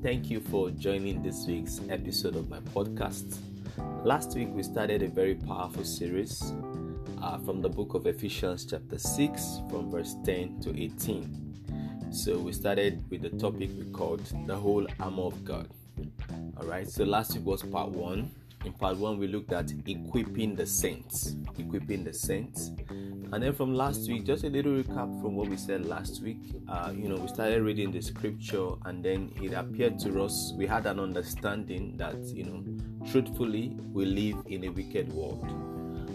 Thank you for joining this week's episode of my podcast. Last week, we started a very powerful series uh, from the book of Ephesians, chapter 6, from verse 10 to 18. So, we started with the topic we called the whole armor of God. All right, so last week was part one. In part one, we looked at equipping the saints, equipping the saints. And then from last week, just a little recap from what we said last week. Uh, you know, we started reading the scripture, and then it appeared to us, we had an understanding that, you know, truthfully, we live in a wicked world.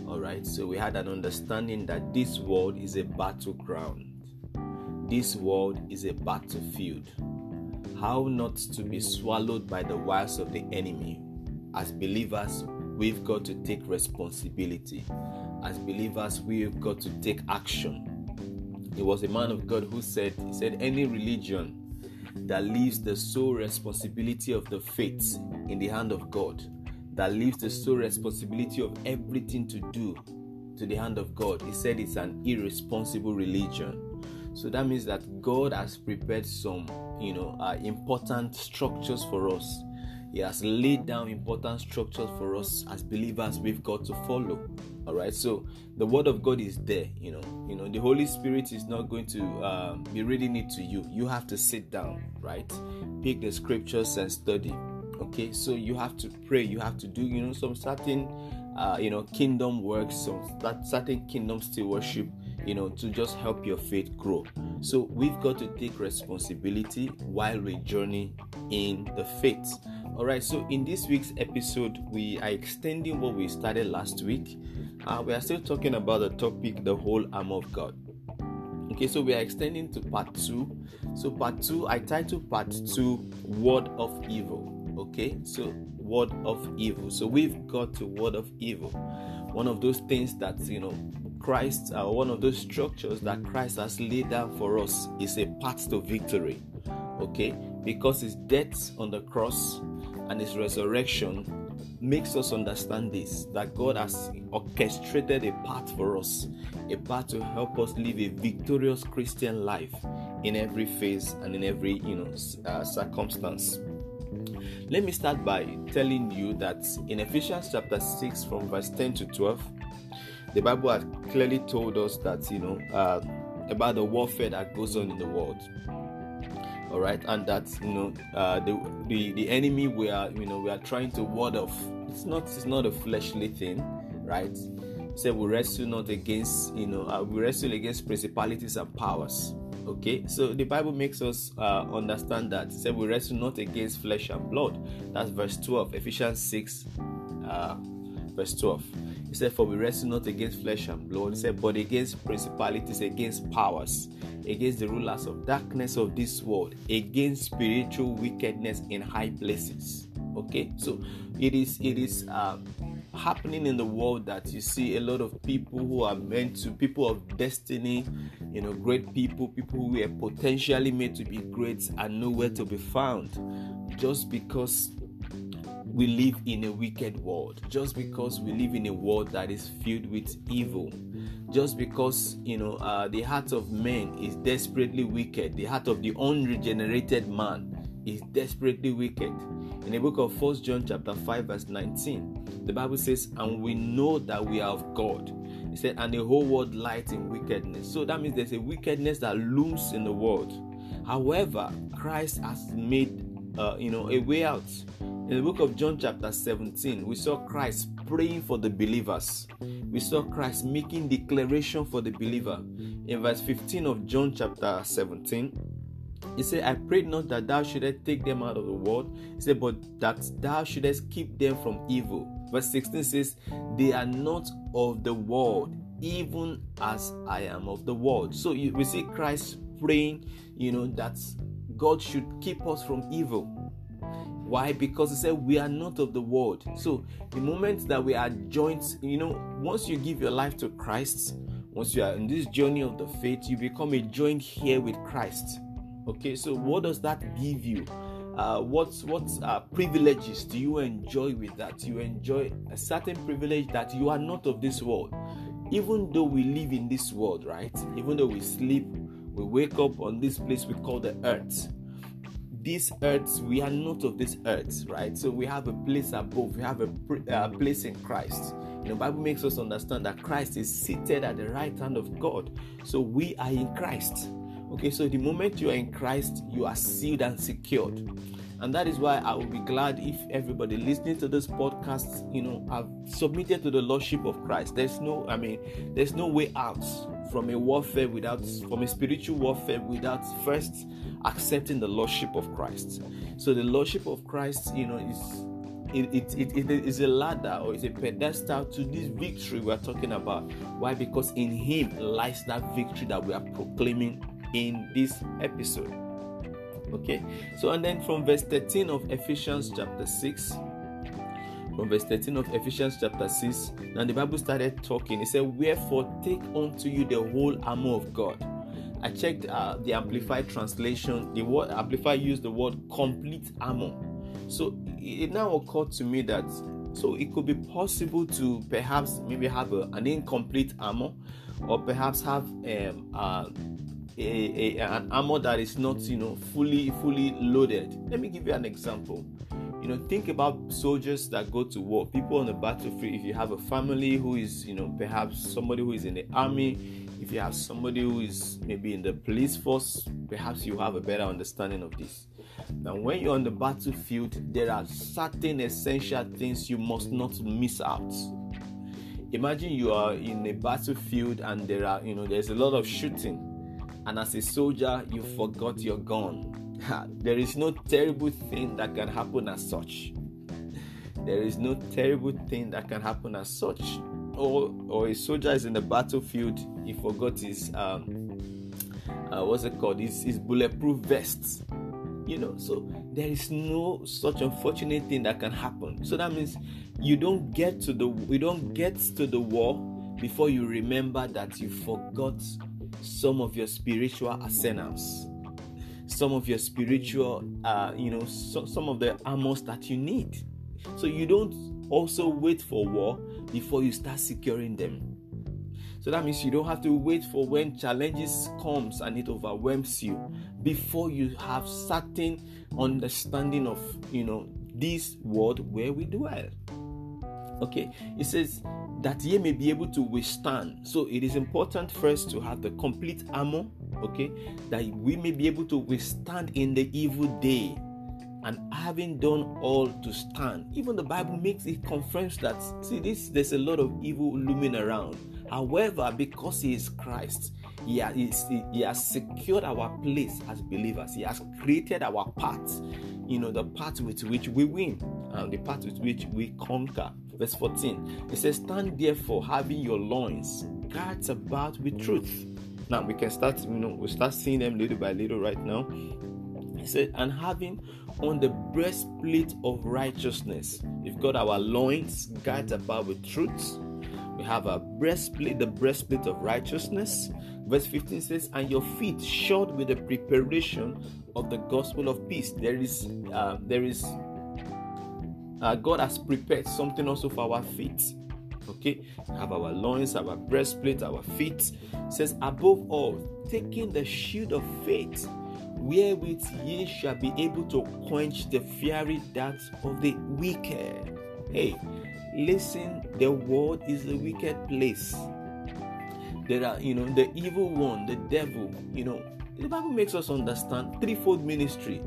All right, so we had an understanding that this world is a battleground, this world is a battlefield. How not to be swallowed by the wiles of the enemy. As believers, we've got to take responsibility as believers, we've got to take action. It was a man of God who said, he said, any religion that leaves the sole responsibility of the faith in the hand of God, that leaves the sole responsibility of everything to do to the hand of God, he said it's an irresponsible religion. So that means that God has prepared some, you know, uh, important structures for us. He has laid down important structures for us as believers we've got to follow. All right so the word of god is there you know. You know the holy spirit is not going to uh, be reading it to you. You have to sit down right? Pick the scriptures and study okay? So you have to pray. You have to do you know some certain uh, you know kingdom works some that certain kingdom still worship you know to just help your faith grow. So we've got to take responsibility while we journey in the faith all right so in this week's episode we are extending what we started last week. Uh, we are still talking about the topic the whole armor of god. Okay so we are extending to part two. So part two i titled part two word of evil. Okay so word of evil. So we've got to word of evil. One of those things that you know christ uh, one of those structures that christ has laid down for us is a path to victory. Okay because his death on the cross and his resurrection makes us understand this that God has orchestrated a path for us, a path to help us live a victorious Christian life in every phase and in every you know uh, circumstance. Let me start by telling you that in Ephesians chapter 6 from verse 10 to 12 the Bible has clearly told us that you know uh, about the warfare that goes on in the world all right and that you know uh, the, the the enemy we are you know we are trying to ward off it's not it's not a fleshly thing right? Say we wrestle not against you know uh, we wrestle against principalities and powers. Okay so the bible makes us uh, understand that. Say we wrestle not against flesh and blood. That's verse 12 ephesians 6 uh, verse 12 he said for we wrestle not against flesh and blood. He said but against principalities against powers against the rulers of darkness of this world, against spiritual wickedness in high places. Okay, so it is it is uh, happening in the world that you see a lot of people who are meant to people of destiny, you know, great people, people who were potentially made to be great and nowhere to be found, just because we live in a wicked world, just because we live in a world that is filled with evil, just because you know uh, the heart of man is desperately wicked, the heart of the unregenerated man is desperately wicked. In the book of First John chapter 5 verse 19, the Bible says, "And we know that we are of God." He said, "And the whole world lies in wickedness." So that means there's a wickedness that looms in the world. However, Christ has made uh, you know a way out in the book of John, chapter 17, we saw Christ praying for the believers. We saw Christ making declaration for the believer. In verse 15 of John, chapter 17, he said, I prayed not that thou shouldest take them out of the world. He said, but that thou shouldest keep them from evil. Verse 16 says, They are not of the world, even as I am of the world. So you, we see Christ praying, you know, that God should keep us from evil. Why? Because he said we are not of the world. So the moment that we are joined, you know, once you give your life to Christ, once you are in this journey of the faith, you become a joint here with Christ. Okay, so what does that give you? Uh, what what uh, privileges do you enjoy with that? You enjoy a certain privilege that you are not of this world. Even though we live in this world, right? Even though we sleep, we wake up on this place we call the earth this earth, we are not of this earth, right? So we have a place above, we have a uh, place in Christ. You know, Bible makes us understand that Christ is seated at the right hand of God. So we are in Christ. Okay, so the moment you are in Christ, you are sealed and secured. And that is why I will be glad if everybody listening to this podcast, you know, have submitted to the Lordship of Christ. There's no, I mean, there's no way out from a warfare without, from a spiritual warfare without first accepting the Lordship of Christ. So the Lordship of Christ, you know, is it, it, it, it is a ladder or is a pedestal to this victory we're talking about. Why? Because in Him lies that victory that we are proclaiming in this episode. Okay, so and then from verse 13 of Ephesians chapter 6, from verse 13 of Ephesians chapter 6, now the Bible started talking. It said, Wherefore take unto you the whole armor of God. I checked uh, the Amplified translation. The word Amplified used the word complete armor. So it now occurred to me that so it could be possible to perhaps maybe have a, an incomplete armor, or perhaps have um, uh, a, a, an armor that is not you know fully fully loaded let me give you an example you know think about soldiers that go to war people on the battlefield. If you have a family who is you know perhaps somebody who is in the army if you have somebody who is maybe in the police force perhaps you have a better understanding of this. Now when you're on the battlefield there are certain essential things you must not miss out. Imagine you are in a battlefield and there are you know there's a lot of shooting and as a soldier you forgot your gun. there is no terrible thing that can happen as such. There is no terrible thing that can happen as such. Or, or a soldier is in the battlefield, he forgot his um, uh, what's it called? His, his bulletproof vest. You know, so there is no such unfortunate thing that can happen. So that means you don't get to the you don't get to the war before you remember that you forgot some of your spiritual arsenals, some of your spiritual, uh, you know, so, some of the armors that you need. So you don't also wait for war before you start securing them. So that means you don't have to wait for when challenges comes and it overwhelms you before you have certain understanding of you know this world where we dwell. Okay, it says that ye may be able to withstand. So it is important first to have the complete armor, okay, that we may be able to withstand in the evil day. And having done all to stand, even the Bible makes it confirms that see this there's a lot of evil looming around. However, because He is Christ, He has, he has secured our place as believers. He has created our path, you know, the path with which we win, and the path with which we conquer. Verse 14 it says, Stand therefore, having your loins girt about with truth. Now we can start, you know, we start seeing them little by little right now. He said, and having on the breastplate of righteousness. We've got our loins girt about with truth. We have a breastplate, the breastplate of righteousness. Verse 15 says, and your feet shod with the preparation of the gospel of peace. There is uh, there is uh, God has prepared something also for our feet. Okay, have our loins, our breastplate, our feet. It says, above all, taking the shield of faith, wherewith ye shall be able to quench the fiery darts of the wicked. Hey, listen, the world is a wicked place. There are, you know, the evil one, the devil, you know, the Bible makes us understand threefold ministry,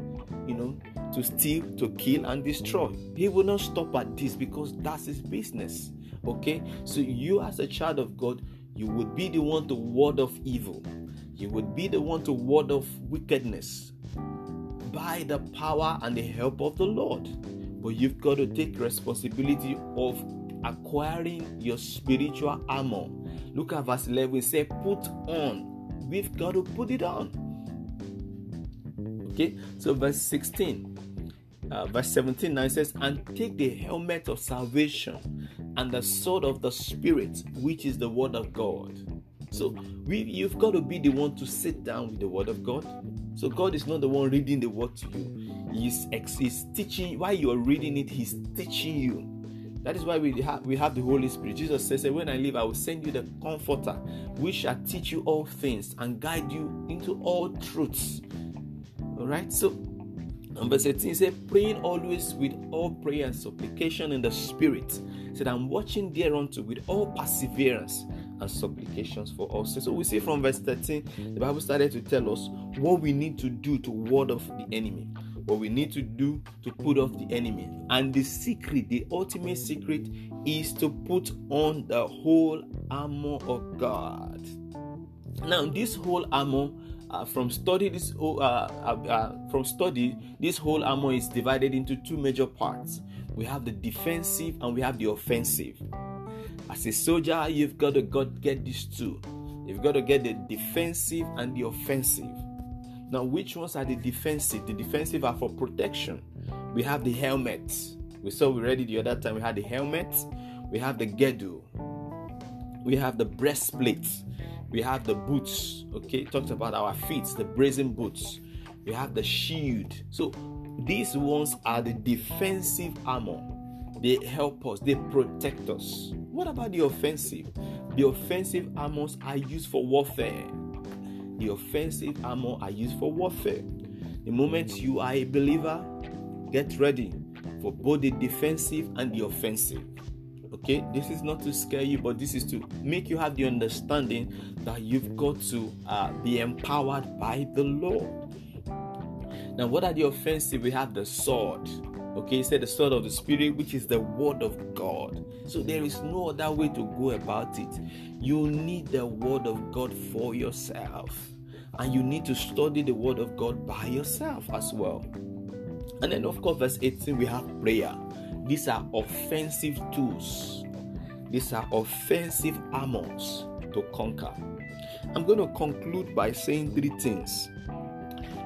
you know, to steal, to kill, and destroy. He will not stop at this because that's his business. Okay, so you, as a child of God, you would be the one to ward off evil, you would be the one to ward off wickedness by the power and the help of the Lord. But you've got to take responsibility of acquiring your spiritual armor. Look at verse 11. Say, put on. We've got to put it on. Okay, so verse 16 uh, verse 17 now it says, And take the helmet of salvation and the sword of the Spirit, which is the word of God. So we, you've got to be the one to sit down with the word of God. So God is not the one reading the word to you. He's, he's teaching while you are reading it, He's teaching you. That is why we have we have the Holy Spirit. Jesus says, "When I leave, I will send you the Comforter, which shall teach you all things and guide you into all truths." All right. So Verse 18 says, praying always with all prayer and supplication in the spirit. Said, I'm watching thereunto with all perseverance and supplications for us. So we see from verse 13, the Bible started to tell us what we need to do to ward off the enemy what we need to do to put off the enemy. And the secret, the ultimate secret, is to put on the whole armor of God. Now, this whole armor, uh, from study this uh, uh, uh, from study, this whole armor is divided into two major parts. We have the defensive and we have the offensive. As a soldier, you've got to got, get these two. You've got to get the defensive and the offensive. Now, which ones are the defensive? The defensive are for protection. We have the helmet. We saw we read it the other time. We had the helmet. We have the girdle. We have the breastplate. We have the boots. Okay, talked about our feet, the brazen boots. We have the shield. So these ones are the defensive armor. They help us. They protect us. What about the offensive? The offensive armors are used for warfare the offensive armor are used for warfare. The moment you are a believer, get ready for both the defensive and the offensive. Okay, this is not to scare you, but this is to make you have the understanding that you've got to uh, be empowered by the Lord. Now, what are the offensive? We have the sword. Okay, said the sword of the spirit, which is the word of God. So there is no other way to go about it. You need the word of God for yourself, and you need to study the word of God by yourself as well. And then, of course, verse 18, we have prayer. These are offensive tools, these are offensive armors to conquer. I'm going to conclude by saying three things.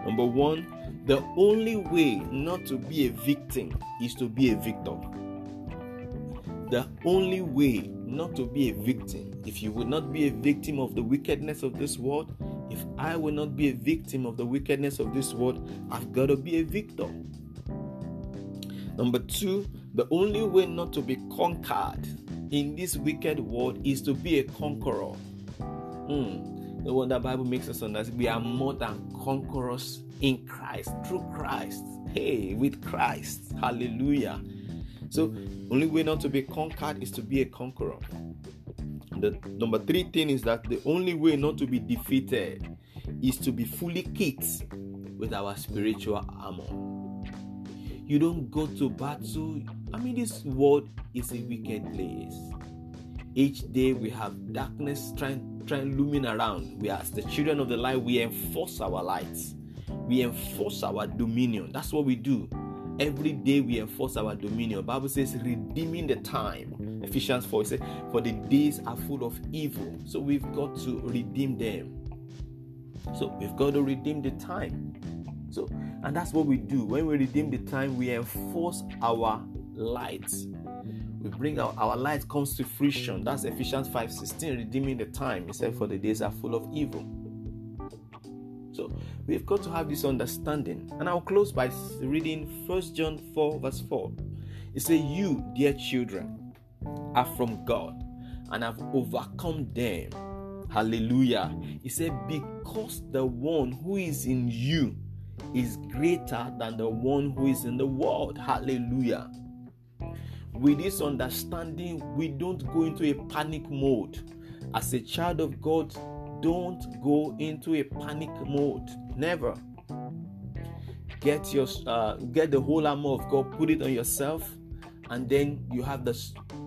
Number one, the only way not to be a victim is to be a victor. The only way not to be a victim, if you would not be a victim of the wickedness of this world, if I will not be a victim of the wickedness of this world, I've got to be a victor. Number two, the only way not to be conquered in this wicked world is to be a conqueror. Mm. The one that Bible makes us understand we are more than conquerors in Christ, through Christ. Hey, with Christ. Hallelujah. So, only way not to be conquered is to be a conqueror. The number three thing is that the only way not to be defeated is to be fully kit with our spiritual armor. You don't go to battle. I mean, this world is a wicked place. Each day we have darkness trying, trying looming around. We, as the children of the light, we enforce our lights we enforce our dominion. That's what we do. Every day we enforce our dominion. Bible says redeeming the time. Ephesians 4 says, For the days are full of evil. So we've got to redeem them. So we've got to redeem the time. So, and that's what we do. When we redeem the time, we enforce our lights. We bring our, our light comes to fruition. That's Ephesians 5:16, redeeming the time. He said, For the days are full of evil. So we've got to have this understanding. And I'll close by reading 1 John 4, verse 4. It says, You, dear children, are from God and have overcome them. Hallelujah. He said, Because the one who is in you is greater than the one who is in the world. Hallelujah. With this understanding, we don't go into a panic mode. As a child of God, don't go into a panic mode. Never. Get your uh, get the whole armor of God, put it on yourself, and then you have the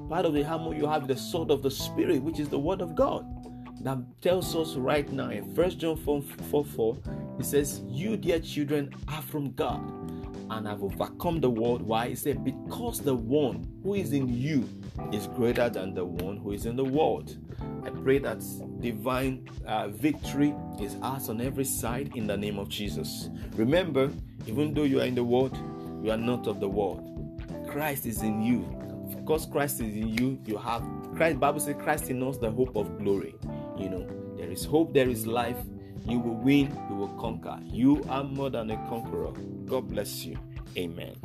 part of the armor. You have the sword of the Spirit, which is the Word of God. That tells us right now in First John 4, 4 4, it says, You, dear children, are from God and have overcome the world. Why? He said, Because the one who is in you is greater than the one who is in the world. I pray that divine uh, victory is ours on every side in the name of Jesus. Remember, even though you are in the world, you are not of the world. Christ is in you. Because Christ is in you, you have Christ. Bible says Christ in us the hope of glory. You know, there is hope, there is life. You will win, you will conquer. You are more than a conqueror. God bless you. Amen.